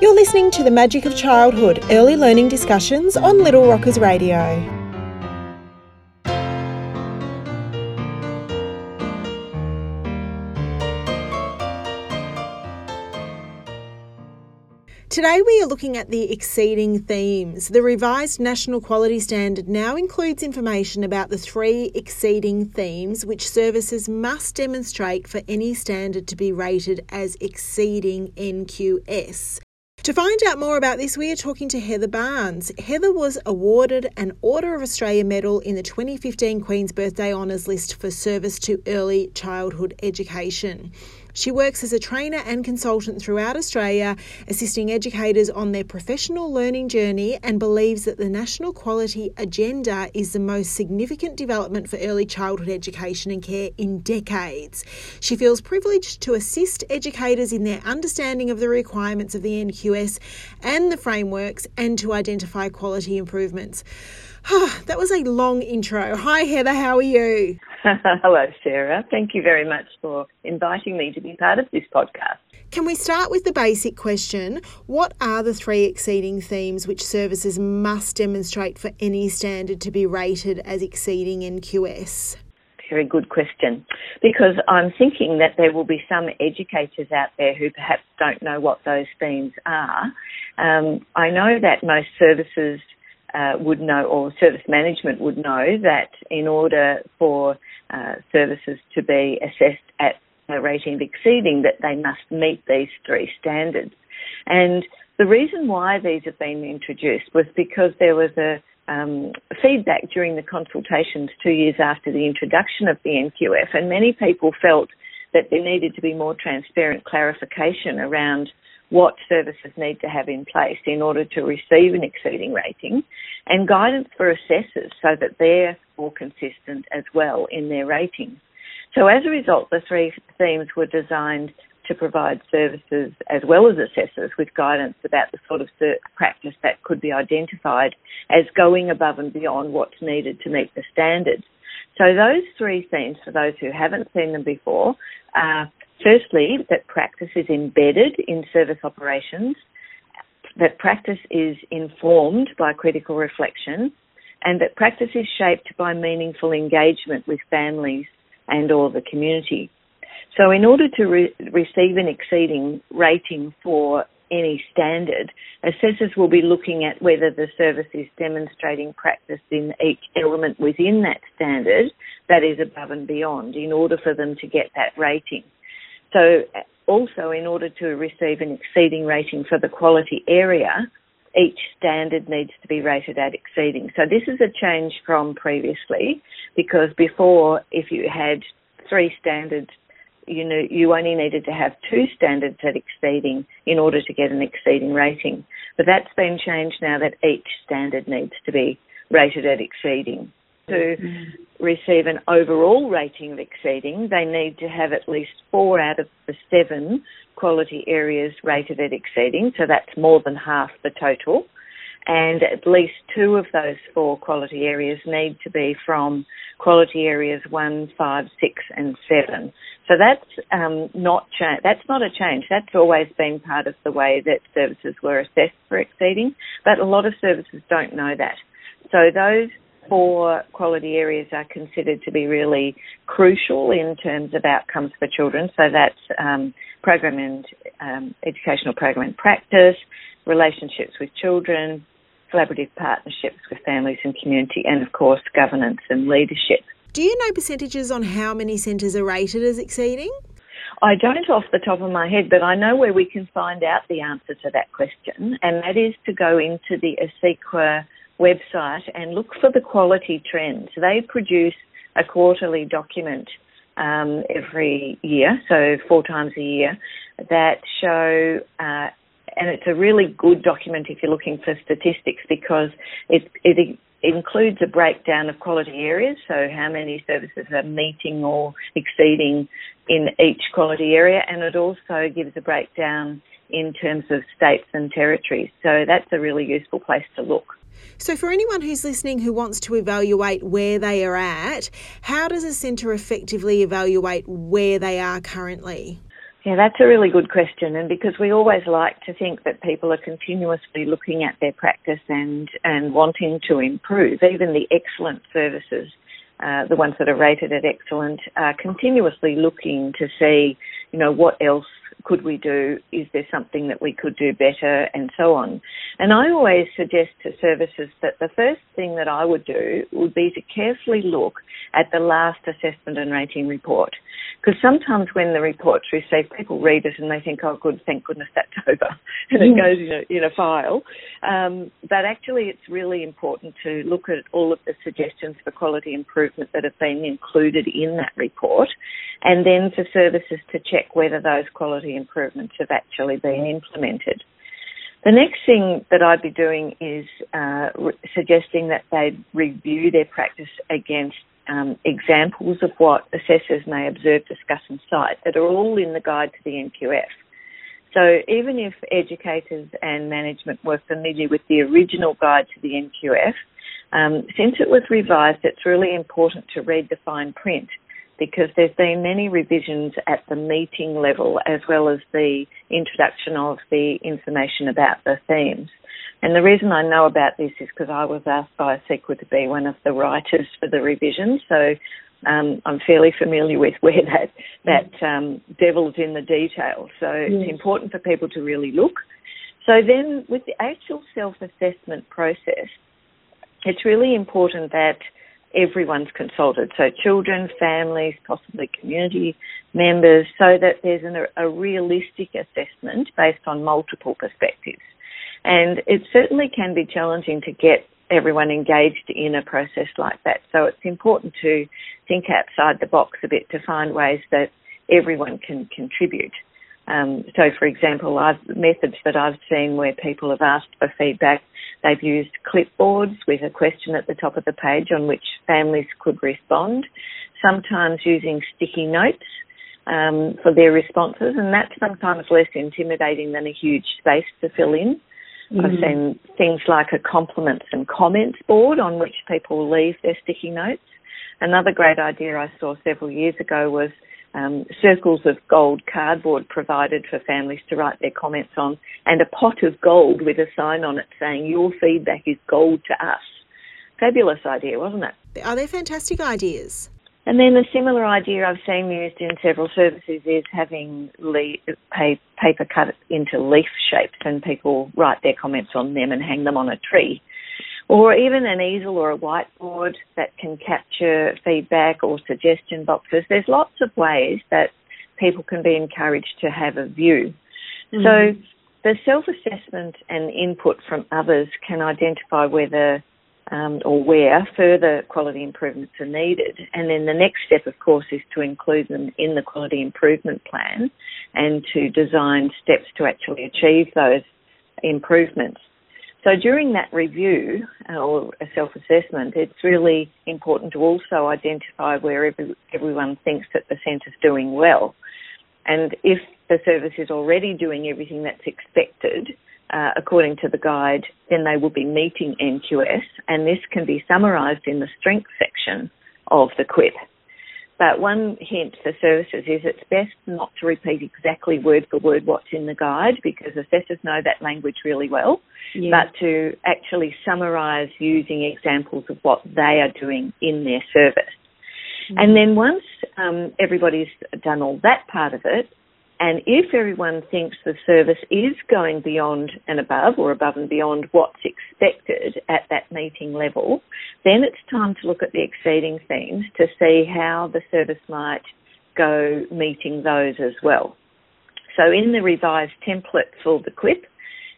You're listening to the Magic of Childhood early learning discussions on Little Rockers Radio. Today we are looking at the exceeding themes. The revised National Quality Standard now includes information about the three exceeding themes which services must demonstrate for any standard to be rated as exceeding NQS. To find out more about this, we are talking to Heather Barnes. Heather was awarded an Order of Australia Medal in the 2015 Queen's Birthday Honours List for service to early childhood education. She works as a trainer and consultant throughout Australia, assisting educators on their professional learning journey, and believes that the National Quality Agenda is the most significant development for early childhood education and care in decades. She feels privileged to assist educators in their understanding of the requirements of the NQS and the frameworks and to identify quality improvements. that was a long intro. Hi, Heather, how are you? Hello, Sarah. Thank you very much for inviting me to be part of this podcast. Can we start with the basic question? What are the three exceeding themes which services must demonstrate for any standard to be rated as exceeding NQS? Very good question. Because I'm thinking that there will be some educators out there who perhaps don't know what those themes are. Um, I know that most services uh, would know, or service management would know, that in order for uh, services to be assessed at a rating exceeding, that they must meet these three standards. And the reason why these have been introduced was because there was a um, feedback during the consultations two years after the introduction of the NQF, and many people felt that there needed to be more transparent clarification around what services need to have in place in order to receive an exceeding rating and guidance for assessors so that they're more consistent as well in their rating. So as a result, the three themes were designed to provide services as well as assessors with guidance about the sort of practice that could be identified as going above and beyond what's needed to meet the standards. So those three themes, for those who haven't seen them before, are firstly that practice is embedded in service operations, that practice is informed by critical reflection, and that practice is shaped by meaningful engagement with families and or the community. So in order to re- receive an exceeding rating for any standard, assessors will be looking at whether the service is demonstrating practice in each element within that standard that is above and beyond in order for them to get that rating. So also in order to receive an exceeding rating for the quality area, each standard needs to be rated at exceeding. So this is a change from previously because before if you had three standards you know you only needed to have two standards at exceeding in order to get an exceeding rating. But that's been changed now that each standard needs to be rated at exceeding. To receive an overall rating of exceeding, they need to have at least four out of the seven quality areas rated at exceeding, so that's more than half the total. And at least two of those four quality areas need to be from quality areas one, five, six, and seven. So that's um, not cha- that's not a change. That's always been part of the way that services were assessed for exceeding, but a lot of services don't know that. So those four quality areas are considered to be really crucial in terms of outcomes for children. So that's um, program and um, educational program and practice, relationships with children, collaborative partnerships with families and community, and of course governance and leadership. Do you know percentages on how many centres are rated as exceeding? I don't off the top of my head, but I know where we can find out the answer to that question, and that is to go into the ACECQA website and look for the quality trends. They produce a quarterly document um, every year, so four times a year, that show, uh, and it's a really good document if you're looking for statistics because it, it includes a breakdown of quality areas, so how many services are meeting or exceeding in each quality area, and it also gives a breakdown in terms of states and territories. So that's a really useful place to look. So, for anyone who's listening who wants to evaluate where they are at, how does a centre effectively evaluate where they are currently? Yeah, that's a really good question. And because we always like to think that people are continuously looking at their practice and, and wanting to improve, even the excellent services, uh, the ones that are rated at excellent, are continuously looking to see, you know, what else could we do? Is there something that we could do better? And so on. And I always suggest to services that the first thing that I would do would be to carefully look at the last assessment and rating report. Because sometimes when the report's received, people read it and they think, oh, good, thank goodness that's over. and it goes in a, in a file. Um, but actually, it's really important to look at all of the suggestions for quality improvement that have been included in that report. And then for services to check whether those quality improvements have actually been implemented. The next thing that I'd be doing is uh, re- suggesting that they review their practice against um, examples of what assessors may observe, discuss and cite that are all in the guide to the NQF. So even if educators and management were familiar with the original guide to the NQF, um, since it was revised, it's really important to read the fine print because there's been many revisions at the meeting level as well as the introduction of the information about the themes. And the reason I know about this is because I was asked by ACECQA to be one of the writers for the revision. So um, I'm fairly familiar with where that that um, devil's in the detail. So yes. it's important for people to really look. So then, with the actual self-assessment process, it's really important that everyone's consulted. So children, families, possibly community members, so that there's an, a realistic assessment based on multiple perspectives. And it certainly can be challenging to get everyone engaged in a process like that. So it's important to think outside the box a bit to find ways that everyone can contribute. Um, so, for example, I've, methods that I've seen where people have asked for feedback, they've used clipboards with a question at the top of the page on which families could respond, sometimes using sticky notes um, for their responses, and that's sometimes less intimidating than a huge space to fill in. Mm-hmm. I've seen things like a compliments and comments board on which people leave their sticky notes. Another great idea I saw several years ago was um, circles of gold cardboard provided for families to write their comments on, and a pot of gold with a sign on it saying, Your feedback is gold to us. Fabulous idea, wasn't it? Are they fantastic ideas? And then a similar idea I've seen used in several services is having leaf, paper cut into leaf shapes and people write their comments on them and hang them on a tree. Or even an easel or a whiteboard that can capture feedback or suggestion boxes. There's lots of ways that people can be encouraged to have a view. Mm-hmm. So the self-assessment and input from others can identify whether um, or where further quality improvements are needed. And then the next step, of course, is to include them in the quality improvement plan and to design steps to actually achieve those improvements. So during that review uh, or a self-assessment, it's really important to also identify where every, everyone thinks that the centre's doing well. And if the service is already doing everything that's expected, uh, according to the guide, then they will be meeting NQS, and this can be summarised in the strength section of the QIP. But one hint for services is it's best not to repeat exactly word for word what's in the guide because assessors know that language really well, yeah. but to actually summarise using examples of what they are doing in their service. Mm-hmm. And then once um, everybody's done all that part of it, and if everyone thinks the service is going beyond and above or above and beyond what's expected at that meeting level, then it's time to look at the exceeding themes to see how the service might go meeting those as well. So in the revised template for the QIP,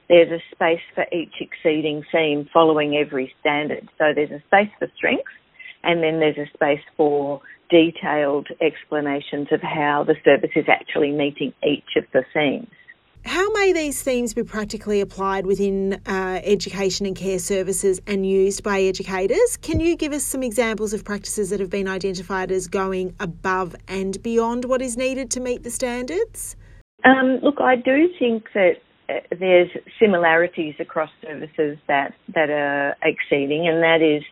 there's a space for each exceeding theme following every standard. So there's a space for strengths and then there's a space for detailed explanations of how the service is actually meeting each of the themes. How may these themes be practically applied within uh, education and care services and used by educators? Can you give us some examples of practices that have been identified as going above and beyond what is needed to meet the standards? Um, look, I do think that uh, there's similarities across services that, that are exceeding, and that is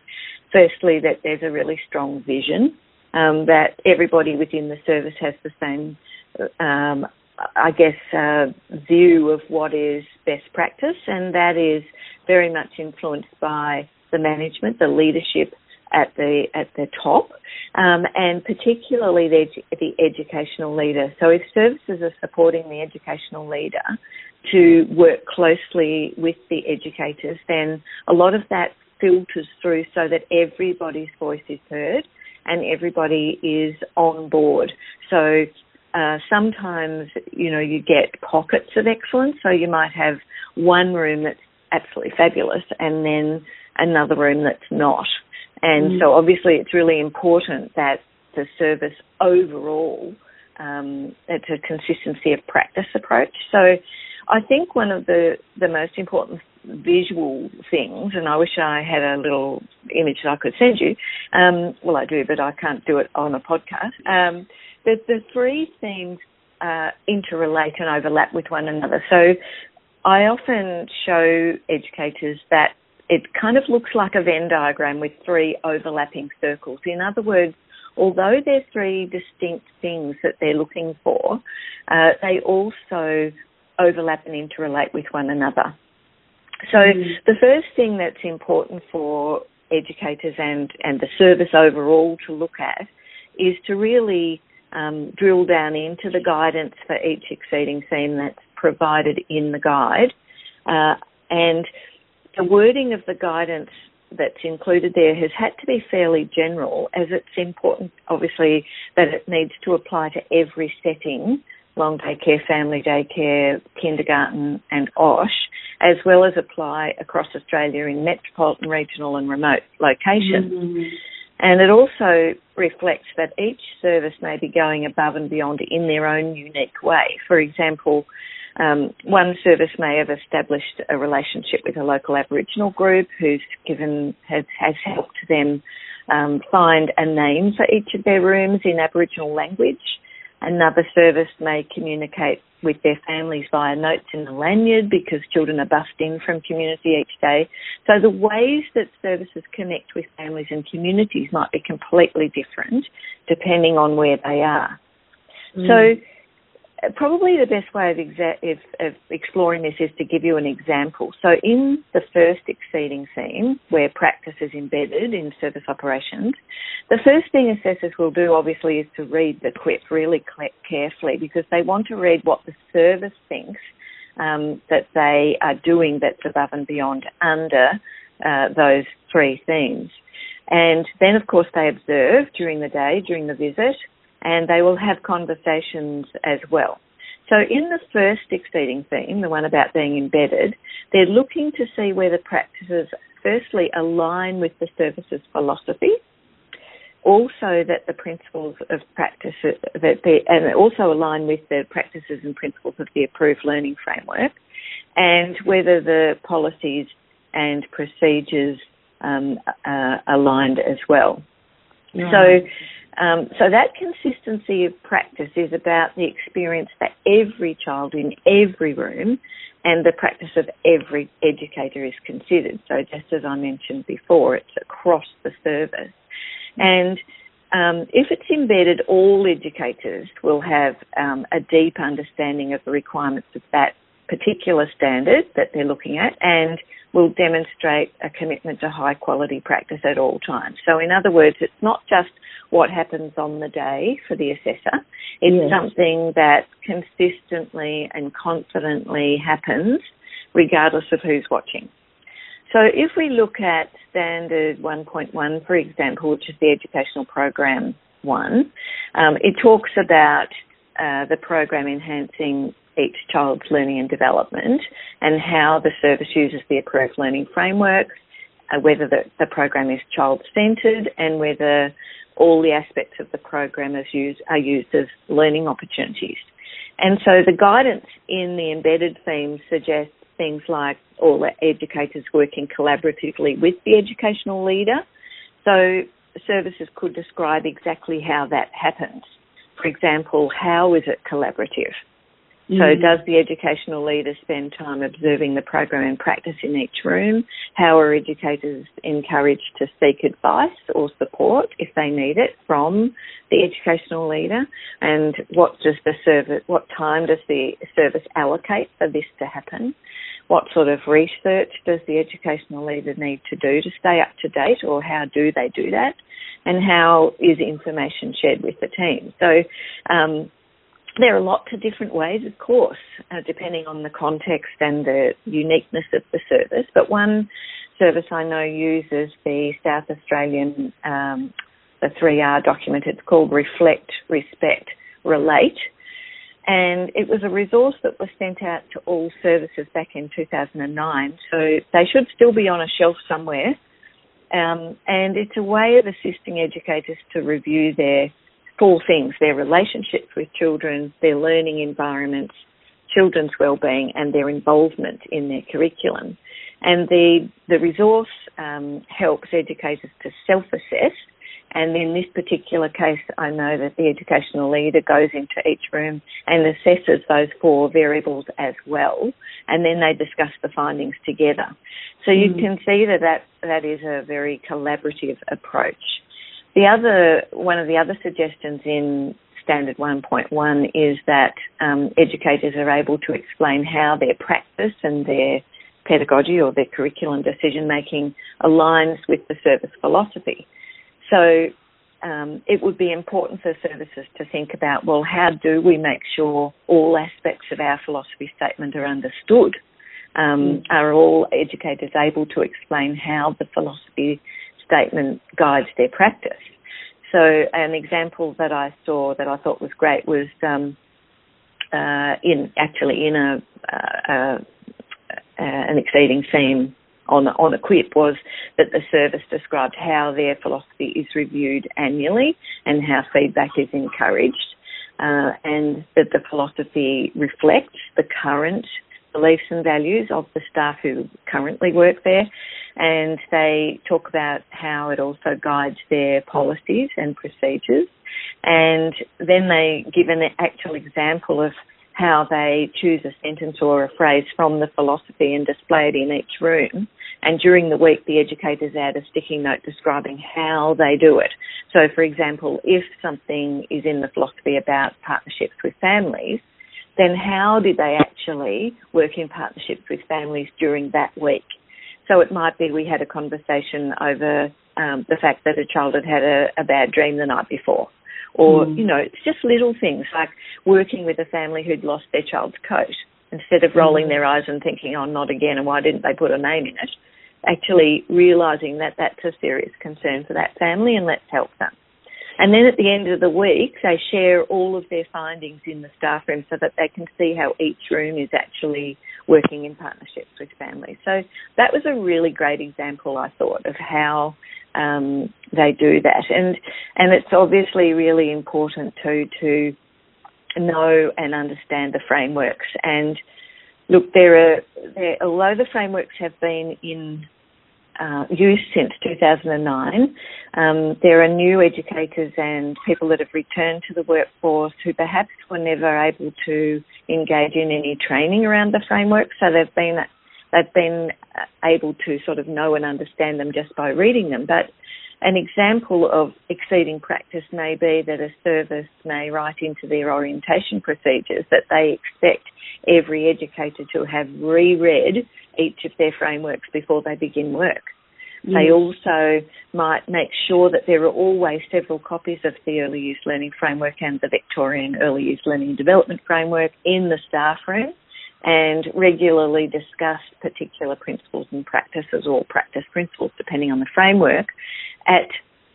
firstly that there's a really strong vision um, that everybody within the service has the same um, I guess, uh, view of what is best practice, and that is very much influenced by the management, the leadership at the at the top, um, and particularly the, the educational leader. So, if services are supporting the educational leader to work closely with the educators, then a lot of that filters through so that everybody's voice is heard and everybody is on board. So uh, sometimes, you know, you get pockets of excellence. So you might have one room that's absolutely fabulous and then another room that's not. And mm. so obviously it's really important that the service overall, um, it's a consistency of practice approach. So I think one of the, the most important visual things, and I wish I had a little image that I could send you. Um, well, I do, but I can't do it on a podcast. Um, the, the three themes uh, interrelate and overlap with one another. So I often show educators that it kind of looks like a Venn diagram with three overlapping circles. In other words, although there's three distinct things that they're looking for, uh, they also overlap and interrelate with one another. So mm. the first thing that's important for educators and, and the service overall to look at is to really um, drill down into the guidance for each exceeding theme that's provided in the guide. Uh, and the wording of the guidance that's included there has had to be fairly general as it's important obviously that it needs to apply to every setting long day care, family day care, kindergarten and OSH, as well as apply across Australia in metropolitan, regional and remote locations. Mm-hmm. And it also reflects that each service may be going above and beyond in their own unique way. For example, um, one service may have established a relationship with a local Aboriginal group who's given has, has helped them um, find a name for each of their rooms in Aboriginal language. Another service may communicate with their families via notes in the lanyard because children are bussed in from community each day. So the ways that services connect with families and communities might be completely different depending on where they are. Mm. So probably the best way of, exa- of, exploring this is to give you an example. So, in the first exceeding theme, where practice is embedded in service operations, the first thing assessors will do, obviously, is to read the QIP really carefully because they want to read what the service thinks um, that they are doing that's above and beyond under uh, those three themes. And then, of course, they observe during the day, during the visit, and they will have conversations as well. So in the first exceeding theme, the one about being embedded, they're looking to see whether practices firstly align with the service's philosophy, also that the principles of practice that they, and also align with the practices and principles of the approved learning framework, and whether the policies and procedures um, are aligned as well. So um, so that consistency of practice is about the experience that every child in every room and the practice of every educator is considered. So just as I mentioned before, it's across the service. And um, if it's embedded, all educators will have um, a deep understanding of the requirements of that particular standard that they're looking at and will demonstrate a commitment to high quality practice at all times. So in other words, it's not just what happens on the day for the assessor. It's yes. something that consistently and confidently happens regardless of who's watching. So if we look at standard 1.1, for example, which is the educational program one, um, it talks about uh, the program enhancing each child's learning and development and how the service uses the approved learning framework, uh, whether the, the program is child centred and whether all the aspects of the program is used, are used as learning opportunities. And so the guidance in the embedded themes suggests things like all the educators working collaboratively with the educational leader. So services could describe exactly how that happens. For example, how is it collaborative? Mm. So, does the educational leader spend time observing the program and practice in each room? How are educators encouraged to seek advice or support if they need it from the educational leader? And what does the service, what time does the service allocate for this to happen? What sort of research does the educational leader need to do to stay up to date, or how do they do that? And how is information shared with the team? So, um, there are lots of different ways, of course, uh, depending on the context and the uniqueness of the service. But one service I know uses the South Australian um, the 3R document. It's called Reflect, Respect, Relate. And it was a resource that was sent out to all services back in 2009. So they should still be on a shelf somewhere. Um, and it's a way of assisting educators to review their four things their relationships with children, their learning environments, children's well-being, and their involvement in their curriculum. And the, the resource um, helps educators to self-assess. And in this particular case, I know that the educational leader goes into each room and assesses those four variables as well. And then they discuss the findings together. So you mm. can see that, that that is a very collaborative approach. The other one of the other suggestions in Standard 1.1 is that um, educators are able to explain how their practice and their pedagogy or their curriculum decision making aligns with the service philosophy. So um, it would be important for services to think about well, how do we make sure all aspects of our philosophy statement are understood? Um, mm. Are all educators able to explain how the philosophy statement guides their practice. So an example that I saw that I thought was great was um, uh, in actually in a, uh, uh, an exceeding theme on on a quip was that the service described how their philosophy is reviewed annually and how feedback is encouraged, uh, and that the philosophy reflects the current beliefs and values of the staff who currently work there. And they talk about how it also guides their policies and procedures. And then they give an actual example of how they choose a sentence or a phrase from the philosophy and display it in each room. And during the week, the educators add a sticky note describing how they do it. So, for example, if something is in the philosophy about partnerships with families, then how did they actually work in partnerships with families during that week? So it might be we had a conversation over um, the fact that a child had had a, a bad dream the night before. Or, mm. you know, it's just little things like working with a family who'd lost their child's coat instead of rolling mm. their eyes and thinking, oh, not again, and why didn't they put a name in it? Actually realising that that's a serious concern for that family and let's help them. And then at the end of the week, they share all of their findings in the staff room so that they can see how each room is actually working in partnerships with families. So that was a really great example, I thought, of how um, they do that. And and it's obviously really important too to know and understand the frameworks. And look, there are there, although the frameworks have been in uh, use since 2009. Um, there are new educators and people that have returned to the workforce who perhaps were never able to engage in any training around the framework, so they've been they've been able to sort of know and understand them just by reading them. But an example of exceeding practice may be that a service may write into their orientation procedures that they expect every educator to have reread each of their frameworks before they begin work. Yes. They also might make sure that there are always several copies of the Early Years Learning Framework and the Victorian Early Years Learning and Development Framework in the staff room and regularly discuss particular principles and practices or practice principles depending on the framework at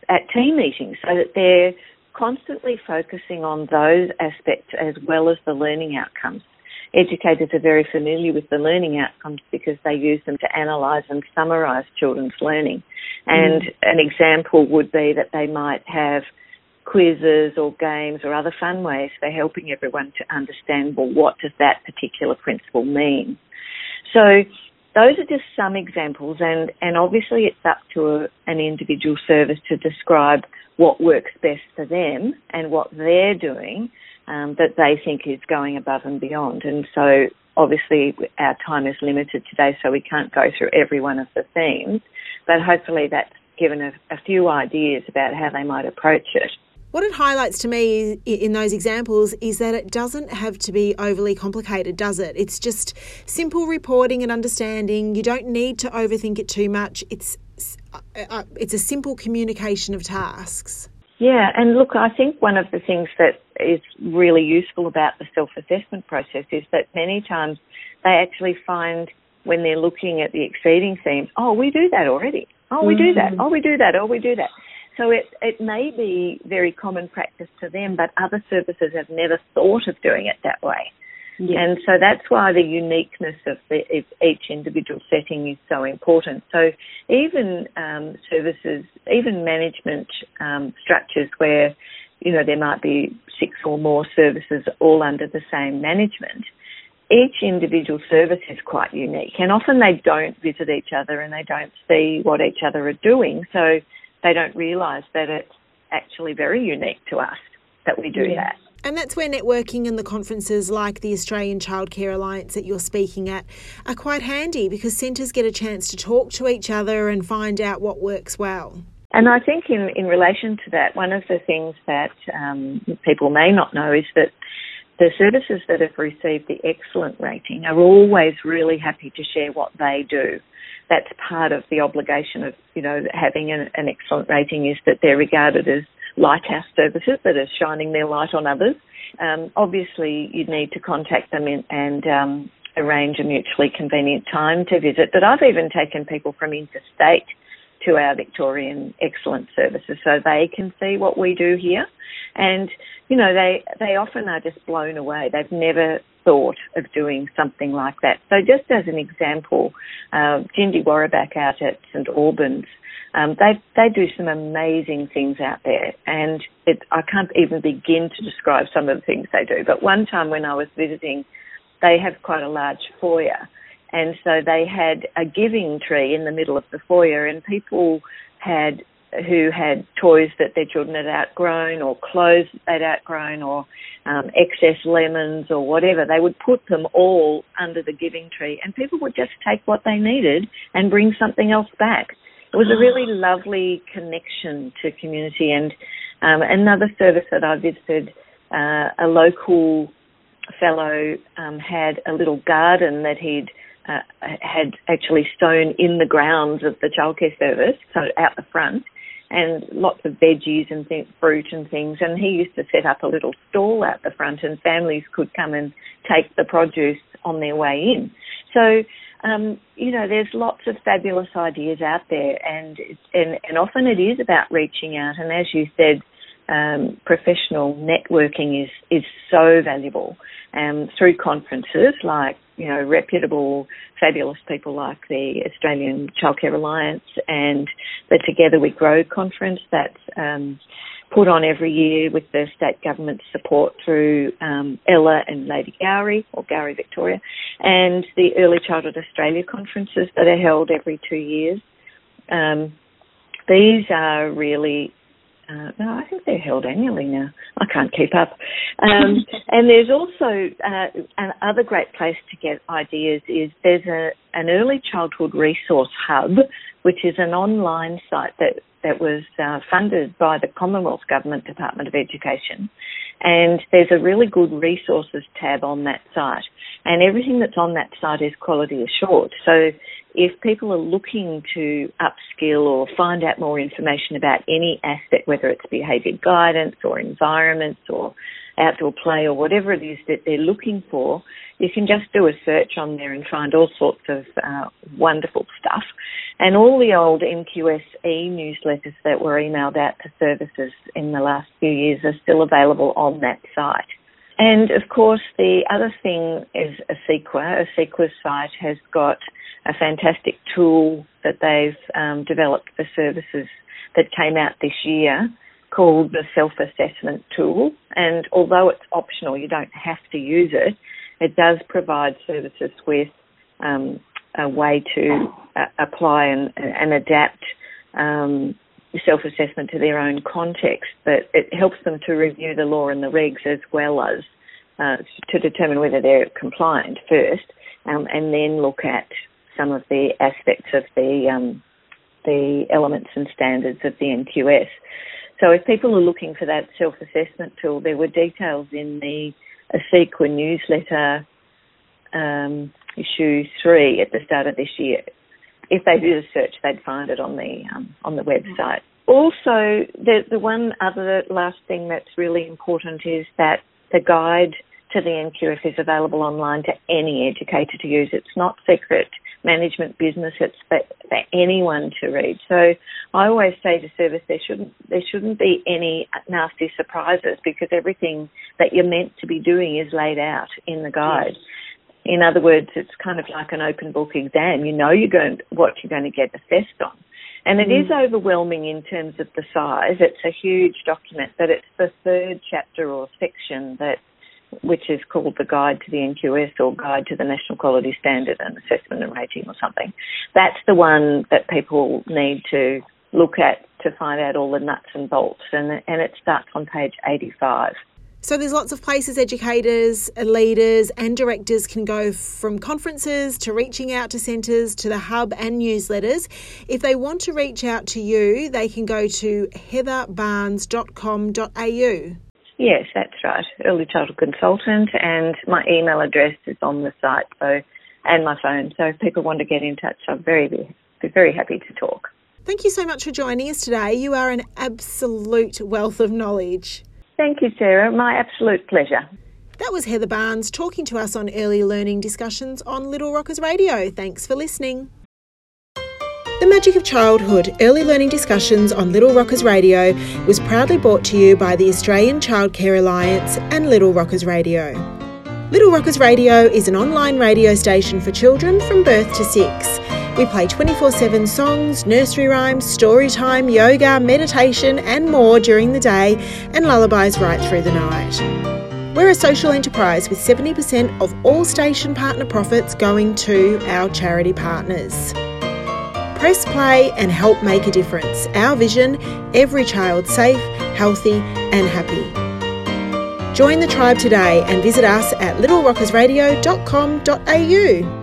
at team meetings so that they're constantly focusing on those aspects as well as the learning outcomes educators are very familiar with the learning outcomes because they use them to analyse and summarise children's learning. And mm. an example would be that they might have quizzes or games or other fun ways for helping everyone to understand well what does that particular principle mean. So those are just some examples and, and obviously it's up to a, an individual service to describe what works best for them and what they're doing um, that they think is going above and beyond. And so obviously our time is limited today, so we can't go through every one of the themes, but hopefully that's given a, a few ideas about how they might approach it. What it highlights to me in those examples is that it doesn't have to be overly complicated, does it? It's just simple reporting and understanding. You don't need to overthink it too much. It's uh, uh, it's a simple communication of tasks. Yeah, and look, I think one of the things that is really useful about the self-assessment process is that many times they actually find when they're looking at the exceeding themes, oh, we do that already. Oh, we do that. Mm. Oh, we do that. Oh, we do that. So it, it may be very common practice to them, but other services have never thought of doing it that way. Yes. And so that's why the uniqueness of, the, of, each individual setting is so important. So even um, services, even management um, structures where, you know, there might be six or more services all under the same management, each individual service is quite unique. And often they don't visit each other and they don't see what each other are doing. So they don't realise that it's actually very unique to us that we do yeah. that. And that's where networking and the conferences like the Australian Childcare Alliance that you're speaking at are quite handy because centres get a chance to talk to each other and find out what works well. And I think in, in relation to that, one of the things that um, people may not know is that the services that have received the excellent rating are always really happy to share what they do that's part of the obligation of, you know, having an, an excellent rating is that they're regarded as lighthouse services that are shining their light on others. Um, obviously, you'd need to contact them in, and um, arrange a mutually convenient time to visit. But I've even taken people from interstate to our Victorian excellent services so they can see what we do here. And, you know, they, they often are just blown away. They've never thought of doing something like that. So just as an example, uh, Jindi Woraback out at St Albans, um, they they do some amazing things out there, and it, I can't even begin to describe some of the things they do. But one time when I was visiting, they have quite a large foyer, and so they had a giving tree in the middle of the foyer, and people had who had toys that their children had outgrown or clothes they'd outgrown or um, excess lemons or whatever, they would put them all under the giving tree and people would just take what they needed and bring something else back. It was a really lovely connection to community and um, another service that I visited, uh, a local fellow um, had a little garden that he'd uh, had actually sown in the grounds of the childcare service, so out the front and lots of veggies and th- fruit and things. And he used to set up a little stall out the front, and families could come and take the produce on their way in. So, um, you know, there's lots of fabulous ideas out there, and and and often it is about reaching out. And as you said, um, professional networking is is so valuable um, through conferences like you know reputable, fabulous people like the Australian Childcare Alliance and the Together We Grow conference that's um, put on every year with the state government support through um, Ella and Lady Gowrie or Gowrie Victoria, and the Early Childhood Australia conferences that are held every two years. Um, these are really uh, no, I think they're held annually now. I can't keep up. Um, and there's also uh, another great place to get ideas is there's a, an early childhood resource hub, which is an online site that that was uh, funded by the Commonwealth Government Department of Education. And there's a really good resources tab on that site. And everything that's on that site is quality assured. So if people are looking to upskill or find out more information about any aspect, whether it's behaviour guidance or environments or outdoor play or whatever it is that they're looking for, you can just do a search on there and find all sorts of uh, wonderful stuff. And all the old NQS e-newsletters that were emailed out to services in the last few years are still available on that site. And of course, the other thing is ACECQA. ACECQA's site has got a fantastic tool that they've um, developed for services that came out this year called the self-assessment tool. And although it's optional, you don't have to use it, it does provide services with um, a way to uh, apply and, and adapt um, self assessment to their own context, but it helps them to review the law and the regs as well as uh, to determine whether they're compliant first, um, and then look at some of the aspects of the um, the elements and standards of the NQS. So if people are looking for that self-assessment tool, there were details in the ACECQA newsletter um, issue three at the start of this year. If they did a search, they'd find it on the um, on the website. Also, the the one other last thing that's really important is that the guide to the NQF is available online to any educator to use. It's not secret management business. It's for, for anyone to read. So I always say to service there shouldn't there shouldn't be any nasty surprises because everything that you're meant to be doing is laid out in the guide. In other words, it's kind of like an open book exam. You know you're going what you're going to get assessed on. And it mm. is overwhelming in terms of the size. It's a huge document, but it's the third chapter or section that which is called the Guide to the NQS or Guide to the National Quality Standard and Assessment and Rating or something. That's the one that people need to look at to find out all the nuts and bolts, and, and it starts on page 85. So there's lots of places educators, leaders and directors can go from conferences to reaching out to centres to the hub and newsletters. If they want to reach out to you, they can go to heatherbarnes.com.au. Yes, that's right. Early childhood consultant, and my email address is on the site, so and my phone. So if people want to get in touch, I'm very be very happy to talk. Thank you so much for joining us today. You are an absolute wealth of knowledge. Thank you, Sarah. My absolute pleasure. That was Heather Barnes talking to us on early learning discussions on Little Rockers Radio. Thanks for listening. The Magic of Childhood Early Learning Discussions on Little Rockers Radio was proudly brought to you by the Australian Childcare Alliance and Little Rockers Radio. Little Rockers Radio is an online radio station for children from birth to six. We play 24 7 songs, nursery rhymes, story time, yoga, meditation, and more during the day, and lullabies right through the night. We're a social enterprise with 70% of all station partner profits going to our charity partners. Press play and help make a difference. Our vision every child safe, healthy, and happy. Join the tribe today and visit us at littlerockersradio.com.au.